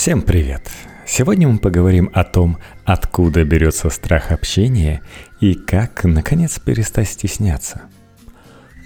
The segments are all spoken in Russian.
Всем привет! Сегодня мы поговорим о том, откуда берется страх общения и как, наконец, перестать стесняться.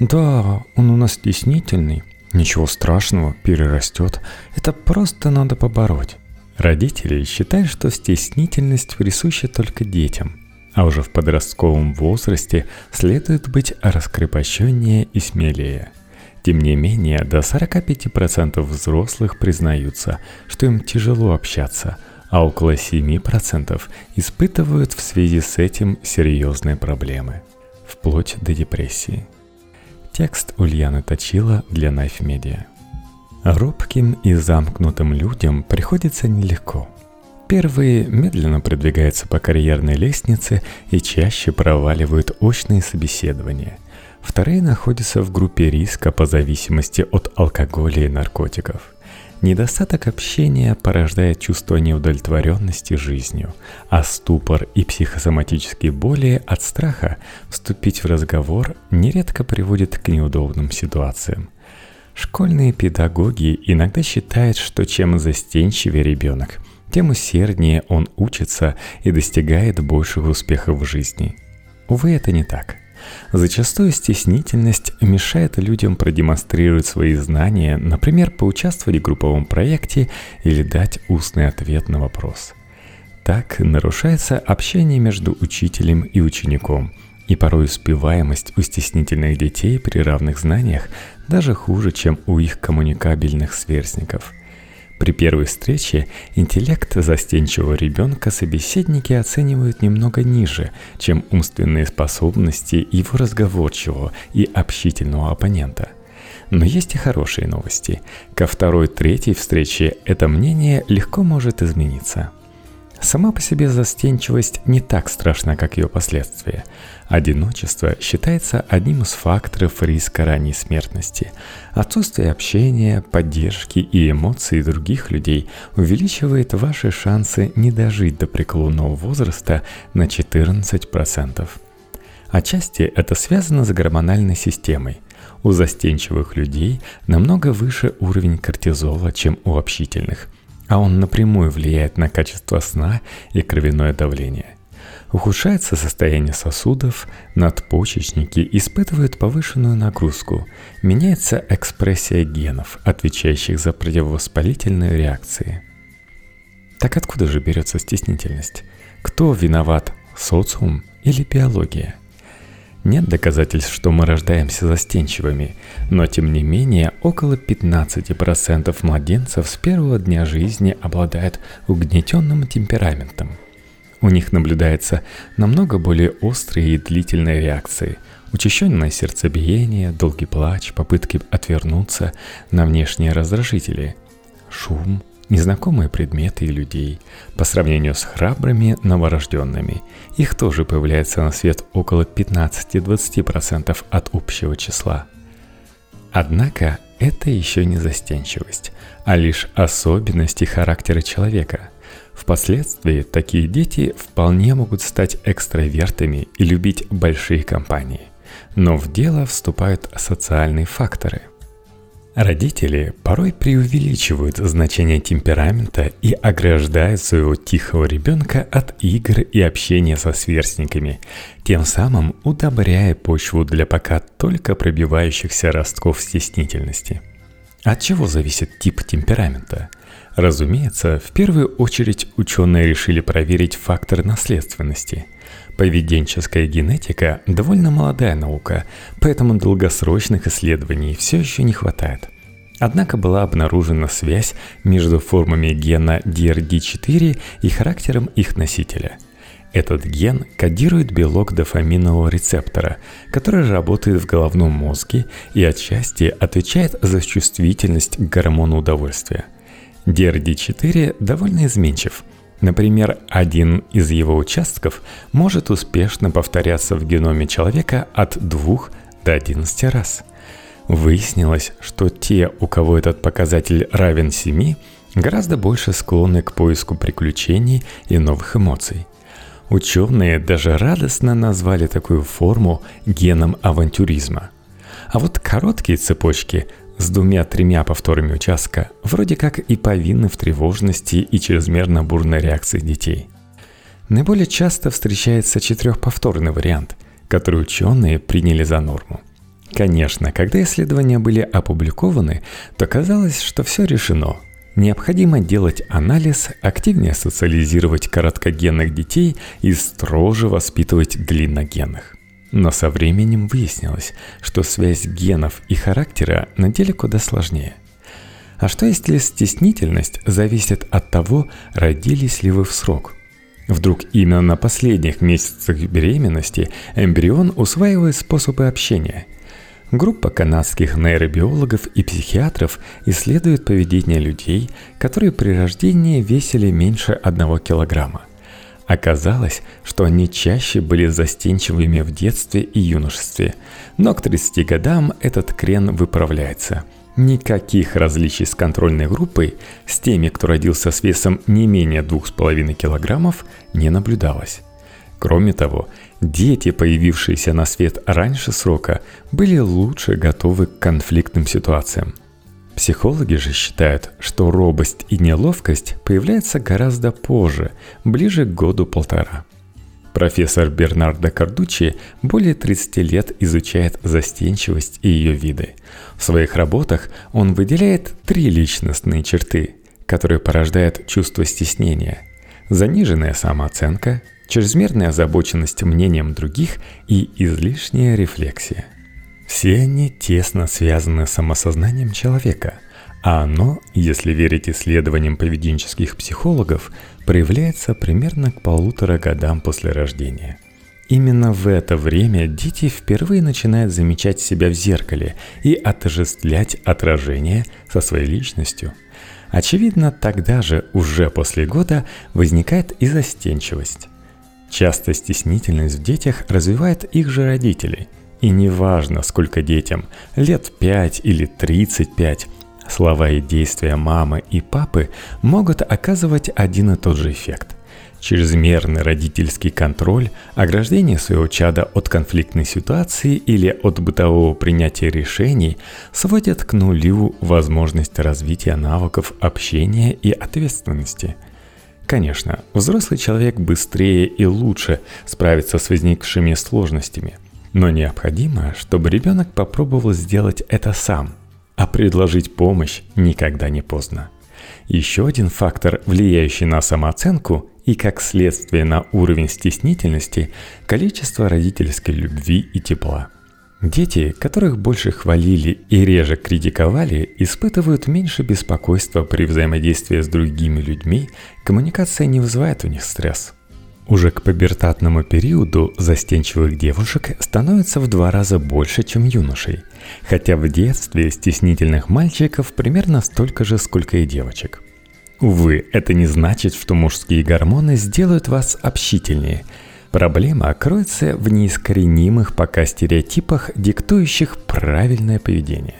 Да, он у нас стеснительный, ничего страшного, перерастет, это просто надо побороть. Родители считают, что стеснительность присуща только детям, а уже в подростковом возрасте следует быть раскрепощеннее и смелее – тем не менее, до 45% взрослых признаются, что им тяжело общаться, а около 7% испытывают в связи с этим серьезные проблемы, вплоть до депрессии. Текст Ульяны Точила для Knife Media. Робким и замкнутым людям приходится нелегко. Первые медленно продвигаются по карьерной лестнице и чаще проваливают очные собеседования – Вторые находятся в группе риска по зависимости от алкоголя и наркотиков. Недостаток общения порождает чувство неудовлетворенности жизнью, а ступор и психосоматические боли от страха вступить в разговор нередко приводят к неудобным ситуациям. Школьные педагоги иногда считают, что чем застенчивее ребенок, тем усерднее он учится и достигает больших успехов в жизни. Увы, это не так – Зачастую стеснительность мешает людям продемонстрировать свои знания, например, поучаствовать в групповом проекте или дать устный ответ на вопрос. Так нарушается общение между учителем и учеником, и порой успеваемость у стеснительных детей при равных знаниях даже хуже, чем у их коммуникабельных сверстников – при первой встрече интеллект застенчивого ребенка собеседники оценивают немного ниже, чем умственные способности его разговорчивого и общительного оппонента. Но есть и хорошие новости. Ко второй-третьей встрече это мнение легко может измениться – Сама по себе застенчивость не так страшна, как ее последствия. Одиночество считается одним из факторов риска ранней смертности. Отсутствие общения, поддержки и эмоций других людей увеличивает ваши шансы не дожить до преклонного возраста на 14%. Отчасти это связано с гормональной системой. У застенчивых людей намного выше уровень кортизола, чем у общительных – а он напрямую влияет на качество сна и кровяное давление. Ухудшается состояние сосудов, надпочечники испытывают повышенную нагрузку, меняется экспрессия генов, отвечающих за противовоспалительные реакции. Так откуда же берется стеснительность? Кто виноват, социум или биология? Нет доказательств, что мы рождаемся застенчивыми, но тем не менее около 15% младенцев с первого дня жизни обладают угнетенным темпераментом. У них наблюдается намного более острые и длительные реакции, учащенное сердцебиение, долгий плач, попытки отвернуться на внешние раздражители, шум, незнакомые предметы и людей. По сравнению с храбрыми новорожденными, их тоже появляется на свет около 15-20% от общего числа. Однако это еще не застенчивость, а лишь особенности характера человека. Впоследствии такие дети вполне могут стать экстравертами и любить большие компании. Но в дело вступают социальные факторы – Родители порой преувеличивают значение темперамента и ограждают своего тихого ребенка от игр и общения со сверстниками, тем самым удобряя почву для пока только пробивающихся ростков стеснительности. От чего зависит тип темперамента? Разумеется, в первую очередь ученые решили проверить фактор наследственности – Поведенческая генетика – довольно молодая наука, поэтому долгосрочных исследований все еще не хватает. Однако была обнаружена связь между формами гена DRD4 и характером их носителя. Этот ген кодирует белок дофаминового рецептора, который работает в головном мозге и отчасти отвечает за чувствительность к гормону удовольствия. DRD4 довольно изменчив – Например, один из его участков может успешно повторяться в геноме человека от 2 до 11 раз. Выяснилось, что те, у кого этот показатель равен 7, гораздо больше склонны к поиску приключений и новых эмоций. Ученые даже радостно назвали такую форму геном авантюризма. А вот короткие цепочки с двумя-тремя повторами участка вроде как и повинны в тревожности и чрезмерно бурной реакции детей. Наиболее часто встречается четырехповторный вариант, который ученые приняли за норму. Конечно, когда исследования были опубликованы, то казалось, что все решено. Необходимо делать анализ, активнее социализировать короткогенных детей и строже воспитывать длинногенных. Но со временем выяснилось, что связь генов и характера на деле куда сложнее. А что если стеснительность зависит от того, родились ли вы в срок? Вдруг именно на последних месяцах беременности эмбрион усваивает способы общения. Группа канадских нейробиологов и психиатров исследует поведение людей, которые при рождении весили меньше 1 килограмма. Оказалось, что они чаще были застенчивыми в детстве и юношестве, но к 30 годам этот крен выправляется. Никаких различий с контрольной группой, с теми, кто родился с весом не менее 2,5 килограммов, не наблюдалось. Кроме того, дети, появившиеся на свет раньше срока, были лучше готовы к конфликтным ситуациям. Психологи же считают, что робость и неловкость появляются гораздо позже, ближе к году-полтора. Профессор Бернардо Кардучи более 30 лет изучает застенчивость и ее виды. В своих работах он выделяет три личностные черты, которые порождают чувство стеснения. Заниженная самооценка, чрезмерная озабоченность мнением других и излишняя рефлексия. Все они тесно связаны с самосознанием человека, а оно, если верить исследованиям поведенческих психологов, проявляется примерно к полутора годам после рождения. Именно в это время дети впервые начинают замечать себя в зеркале и отождествлять отражение со своей личностью. Очевидно, тогда же, уже после года, возникает и застенчивость. Часто стеснительность в детях развивает их же родители – и неважно, сколько детям, лет 5 или 35, слова и действия мамы и папы могут оказывать один и тот же эффект. Чрезмерный родительский контроль, ограждение своего чада от конфликтной ситуации или от бытового принятия решений сводят к нулю возможность развития навыков общения и ответственности – Конечно, взрослый человек быстрее и лучше справится с возникшими сложностями. Но необходимо, чтобы ребенок попробовал сделать это сам, а предложить помощь никогда не поздно. Еще один фактор, влияющий на самооценку и как следствие на уровень стеснительности – количество родительской любви и тепла. Дети, которых больше хвалили и реже критиковали, испытывают меньше беспокойства при взаимодействии с другими людьми, коммуникация не вызывает у них стресс – уже к пубертатному периоду застенчивых девушек становится в два раза больше, чем юношей, хотя в детстве стеснительных мальчиков примерно столько же, сколько и девочек. Увы, это не значит, что мужские гормоны сделают вас общительнее. Проблема кроется в неискоренимых пока стереотипах, диктующих правильное поведение.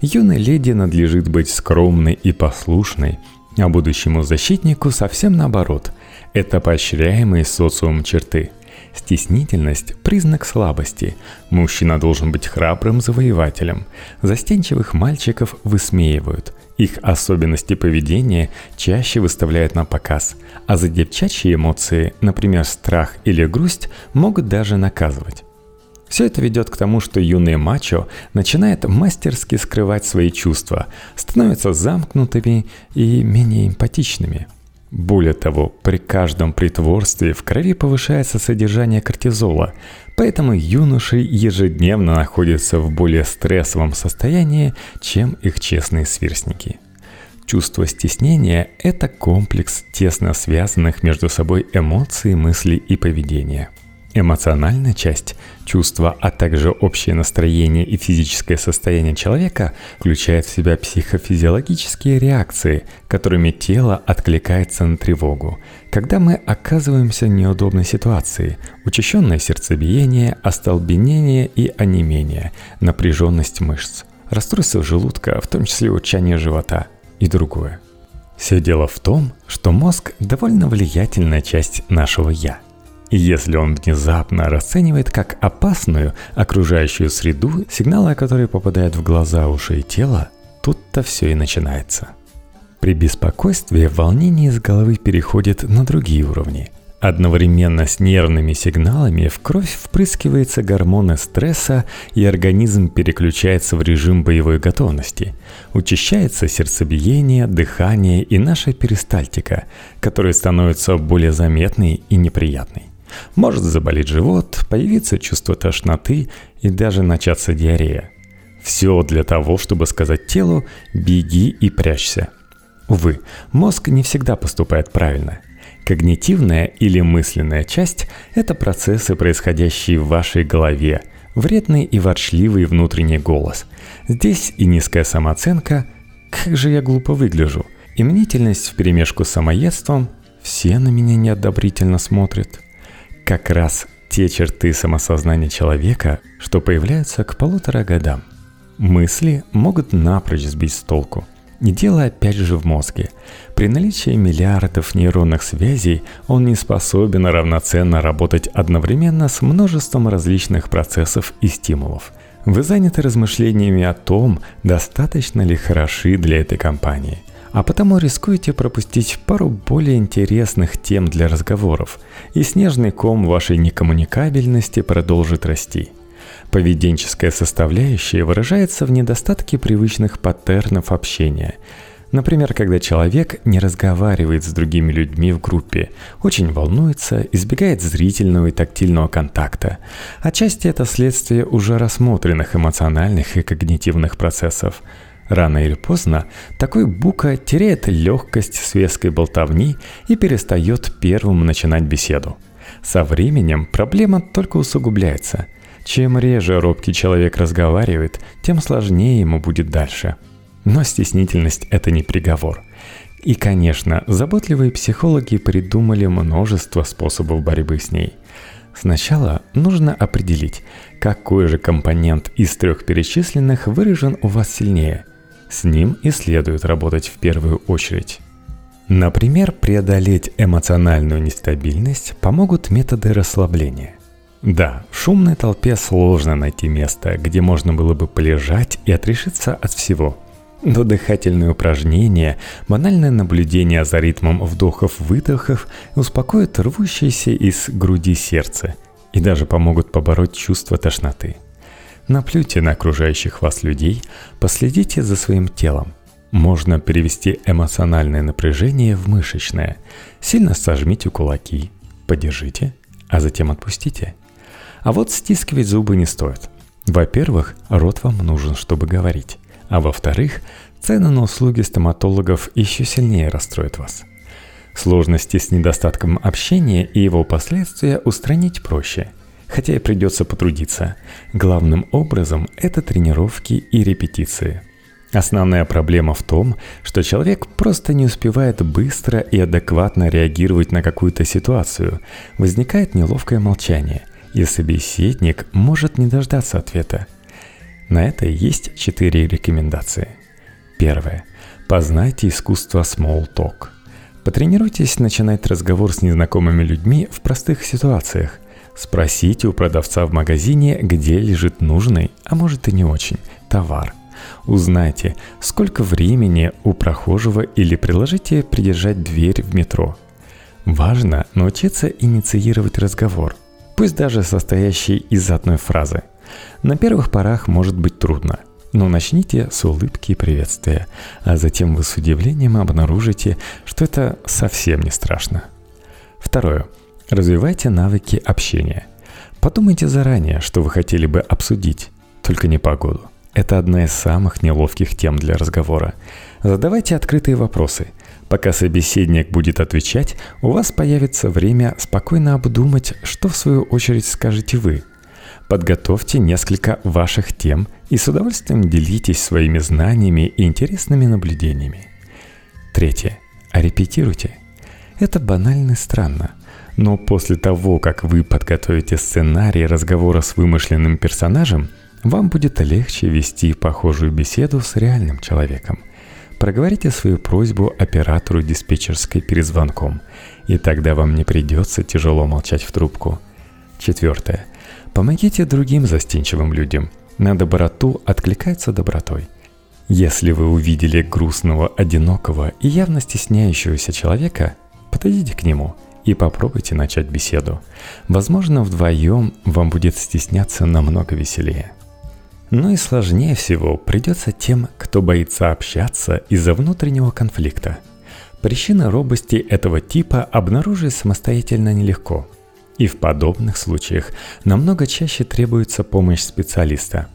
Юной леди надлежит быть скромной и послушной, а будущему защитнику совсем наоборот – это поощряемые социумом черты. Стеснительность – признак слабости. Мужчина должен быть храбрым завоевателем. Застенчивых мальчиков высмеивают. Их особенности поведения чаще выставляют на показ, а за девчачьи эмоции, например, страх или грусть, могут даже наказывать. Все это ведет к тому, что юные мачо начинают мастерски скрывать свои чувства, становятся замкнутыми и менее эмпатичными – более того, при каждом притворстве в крови повышается содержание кортизола, поэтому юноши ежедневно находятся в более стрессовом состоянии, чем их честные сверстники. Чувство стеснения – это комплекс тесно связанных между собой эмоций, мыслей и поведения – Эмоциональная часть, чувства, а также общее настроение и физическое состояние человека включает в себя психофизиологические реакции, которыми тело откликается на тревогу. Когда мы оказываемся в неудобной ситуации, учащенное сердцебиение, остолбенение и онемение, напряженность мышц, расстройство желудка, в том числе урчание живота и другое. Все дело в том, что мозг довольно влиятельная часть нашего «я», если он внезапно расценивает как опасную окружающую среду, сигналы, которые попадают в глаза, уши и тело, тут-то все и начинается. При беспокойстве волнение из головы переходит на другие уровни. Одновременно с нервными сигналами в кровь впрыскиваются гормоны стресса, и организм переключается в режим боевой готовности. Учащается сердцебиение, дыхание и наша перистальтика, которая становится более заметной и неприятной. Может заболеть живот, появиться чувство тошноты и даже начаться диарея. Все для того, чтобы сказать телу «беги и прячься». Увы, мозг не всегда поступает правильно – Когнитивная или мысленная часть – это процессы, происходящие в вашей голове, вредный и ворчливый внутренний голос. Здесь и низкая самооценка «как же я глупо выгляжу», и мнительность вперемешку с самоедством «все на меня неодобрительно смотрят». Как раз те черты самосознания человека, что появляются к полутора годам. Мысли могут напрочь сбить с толку – не дело опять же в мозге. При наличии миллиардов нейронных связей он не способен равноценно работать одновременно с множеством различных процессов и стимулов. Вы заняты размышлениями о том, достаточно ли хороши для этой компании, а потому рискуете пропустить пару более интересных тем для разговоров, и снежный ком вашей некоммуникабельности продолжит расти – Поведенческая составляющая выражается в недостатке привычных паттернов общения. Например, когда человек не разговаривает с другими людьми в группе, очень волнуется, избегает зрительного и тактильного контакта. Отчасти это следствие уже рассмотренных эмоциональных и когнитивных процессов. Рано или поздно такой бука теряет легкость светской болтовни и перестает первым начинать беседу. Со временем проблема только усугубляется – чем реже робкий человек разговаривает, тем сложнее ему будет дальше. Но стеснительность – это не приговор. И, конечно, заботливые психологи придумали множество способов борьбы с ней. Сначала нужно определить, какой же компонент из трех перечисленных выражен у вас сильнее. С ним и следует работать в первую очередь. Например, преодолеть эмоциональную нестабильность помогут методы расслабления. Да, в шумной толпе сложно найти место, где можно было бы полежать и отрешиться от всего. Но дыхательные упражнения, банальное наблюдение за ритмом вдохов-выдохов успокоят рвущееся из груди сердце и даже помогут побороть чувство тошноты. Наплюйте на окружающих вас людей, последите за своим телом. Можно перевести эмоциональное напряжение в мышечное. Сильно сожмите кулаки, подержите, а затем отпустите – а вот стискивать зубы не стоит. Во-первых, рот вам нужен, чтобы говорить. А во-вторых, цены на услуги стоматологов еще сильнее расстроят вас. Сложности с недостатком общения и его последствия устранить проще, хотя и придется потрудиться. Главным образом это тренировки и репетиции. Основная проблема в том, что человек просто не успевает быстро и адекватно реагировать на какую-то ситуацию. Возникает неловкое молчание – и собеседник может не дождаться ответа. На это есть четыре рекомендации. Первое. Познайте искусство small talk. Потренируйтесь начинать разговор с незнакомыми людьми в простых ситуациях. Спросите у продавца в магазине, где лежит нужный, а может и не очень, товар. Узнайте, сколько времени у прохожего или приложите придержать дверь в метро. Важно научиться инициировать разговор – пусть даже состоящий из одной фразы. На первых порах может быть трудно, но начните с улыбки и приветствия, а затем вы с удивлением обнаружите, что это совсем не страшно. Второе. Развивайте навыки общения. Подумайте заранее, что вы хотели бы обсудить, только не погоду. Это одна из самых неловких тем для разговора. Задавайте открытые вопросы – Пока собеседник будет отвечать, у вас появится время спокойно обдумать, что в свою очередь скажете вы. Подготовьте несколько ваших тем и с удовольствием делитесь своими знаниями и интересными наблюдениями. Третье. Репетируйте. Это банально странно, но после того, как вы подготовите сценарий разговора с вымышленным персонажем, вам будет легче вести похожую беседу с реальным человеком. проговорите свою просьбу оператору диспетчерской перед звонком, и тогда вам не придется тяжело молчать в трубку. Четвертое. Помогите другим застенчивым людям. На доброту откликается добротой. Если вы увидели грустного, одинокого и явно стесняющегося человека, подойдите к нему и попробуйте начать беседу. Возможно, вдвоем вам будет стесняться намного веселее. Но и сложнее всего придется тем, кто боится общаться из-за внутреннего конфликта. Причины робости этого типа обнаружить самостоятельно нелегко. И в подобных случаях намного чаще требуется помощь специалиста.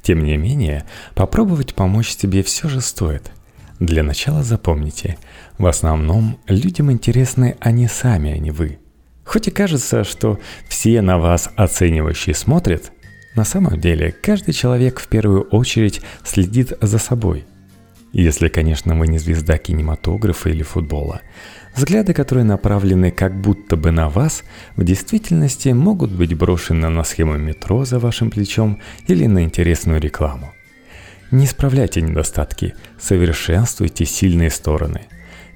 Тем не менее, попробовать помочь себе все же стоит. Для начала запомните, в основном людям интересны они сами, а не вы. Хоть и кажется, что все на вас оценивающие смотрят – на самом деле, каждый человек в первую очередь следит за собой. Если, конечно, вы не звезда кинематографа или футбола. Взгляды, которые направлены как будто бы на вас, в действительности могут быть брошены на схему метро за вашим плечом или на интересную рекламу. Не исправляйте недостатки, совершенствуйте сильные стороны.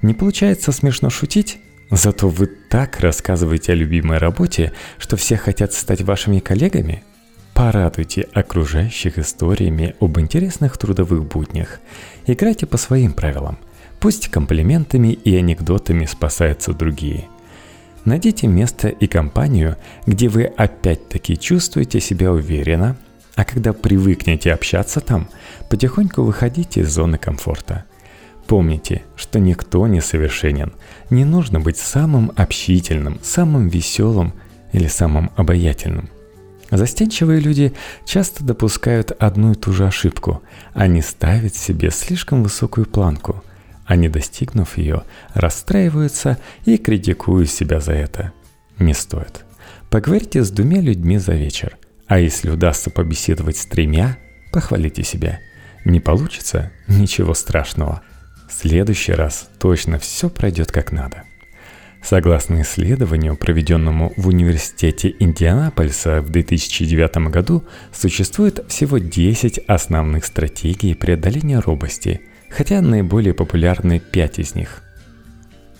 Не получается смешно шутить? Зато вы так рассказываете о любимой работе, что все хотят стать вашими коллегами – Порадуйте окружающих историями об интересных трудовых буднях. Играйте по своим правилам. Пусть комплиментами и анекдотами спасаются другие. Найдите место и компанию, где вы опять-таки чувствуете себя уверенно, а когда привыкнете общаться там, потихоньку выходите из зоны комфорта. Помните, что никто не совершенен. Не нужно быть самым общительным, самым веселым или самым обаятельным. Застенчивые люди часто допускают одну и ту же ошибку. Они ставят себе слишком высокую планку, не достигнув ее, расстраиваются и критикуют себя за это. Не стоит. Поговорите с двумя людьми за вечер, а если удастся побеседовать с тремя, похвалите себя. Не получится – ничего страшного. В следующий раз точно все пройдет как надо – Согласно исследованию, проведенному в Университете Индианаполиса в 2009 году, существует всего 10 основных стратегий преодоления робости, хотя наиболее популярны 5 из них.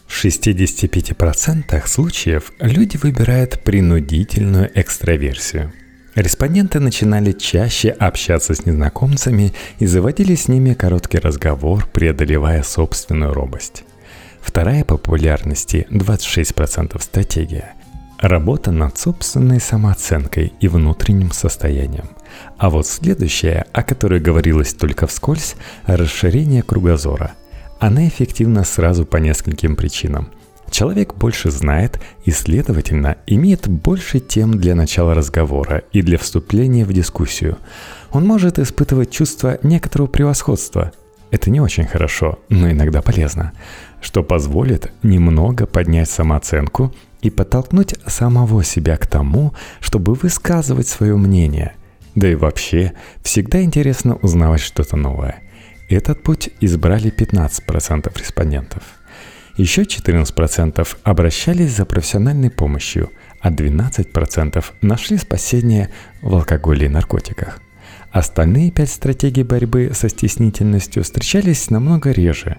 В 65% случаев люди выбирают принудительную экстраверсию. Респонденты начинали чаще общаться с незнакомцами и заводили с ними короткий разговор, преодолевая собственную робость. Вторая популярности 26% стратегия. Работа над собственной самооценкой и внутренним состоянием. А вот следующая, о которой говорилось только вскользь, расширение кругозора. Она эффективна сразу по нескольким причинам. Человек больше знает и, следовательно, имеет больше тем для начала разговора и для вступления в дискуссию. Он может испытывать чувство некоторого превосходства. Это не очень хорошо, но иногда полезно что позволит немного поднять самооценку и подтолкнуть самого себя к тому, чтобы высказывать свое мнение. Да и вообще, всегда интересно узнавать что-то новое. Этот путь избрали 15% респондентов. Еще 14% обращались за профессиональной помощью, а 12% нашли спасение в алкоголе и наркотиках. Остальные пять стратегий борьбы со стеснительностью встречались намного реже,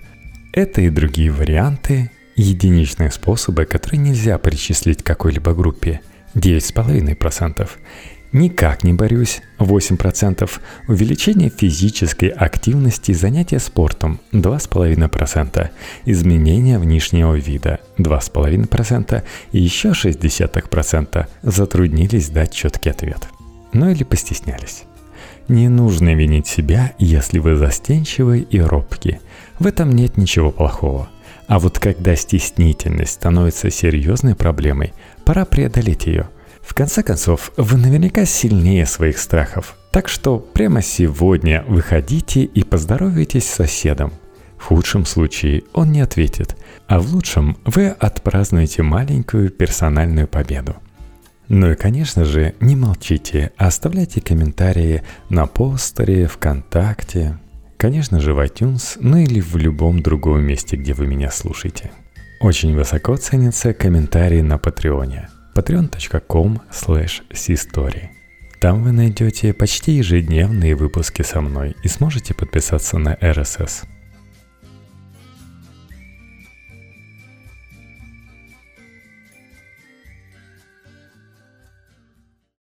это и другие варианты, единичные способы, которые нельзя причислить к какой-либо группе, 9,5%. Никак не борюсь, 8%. Увеличение физической активности и занятия спортом, 2,5%. Изменение внешнего вида, 2,5%. И еще 0,6% затруднились дать четкий ответ. Ну или постеснялись. Не нужно винить себя, если вы застенчивы и робки. В этом нет ничего плохого. А вот когда стеснительность становится серьезной проблемой, пора преодолеть ее. В конце концов, вы наверняка сильнее своих страхов. Так что прямо сегодня выходите и поздоровайтесь с соседом. В худшем случае он не ответит, а в лучшем вы отпразднуете маленькую персональную победу. Ну и, конечно же, не молчите, а оставляйте комментарии на постере, ВКонтакте, конечно же в iTunes, ну или в любом другом месте, где вы меня слушаете. Очень высоко ценятся комментарии на Патреоне patreon.com slash Там вы найдете почти ежедневные выпуски со мной и сможете подписаться на RSS –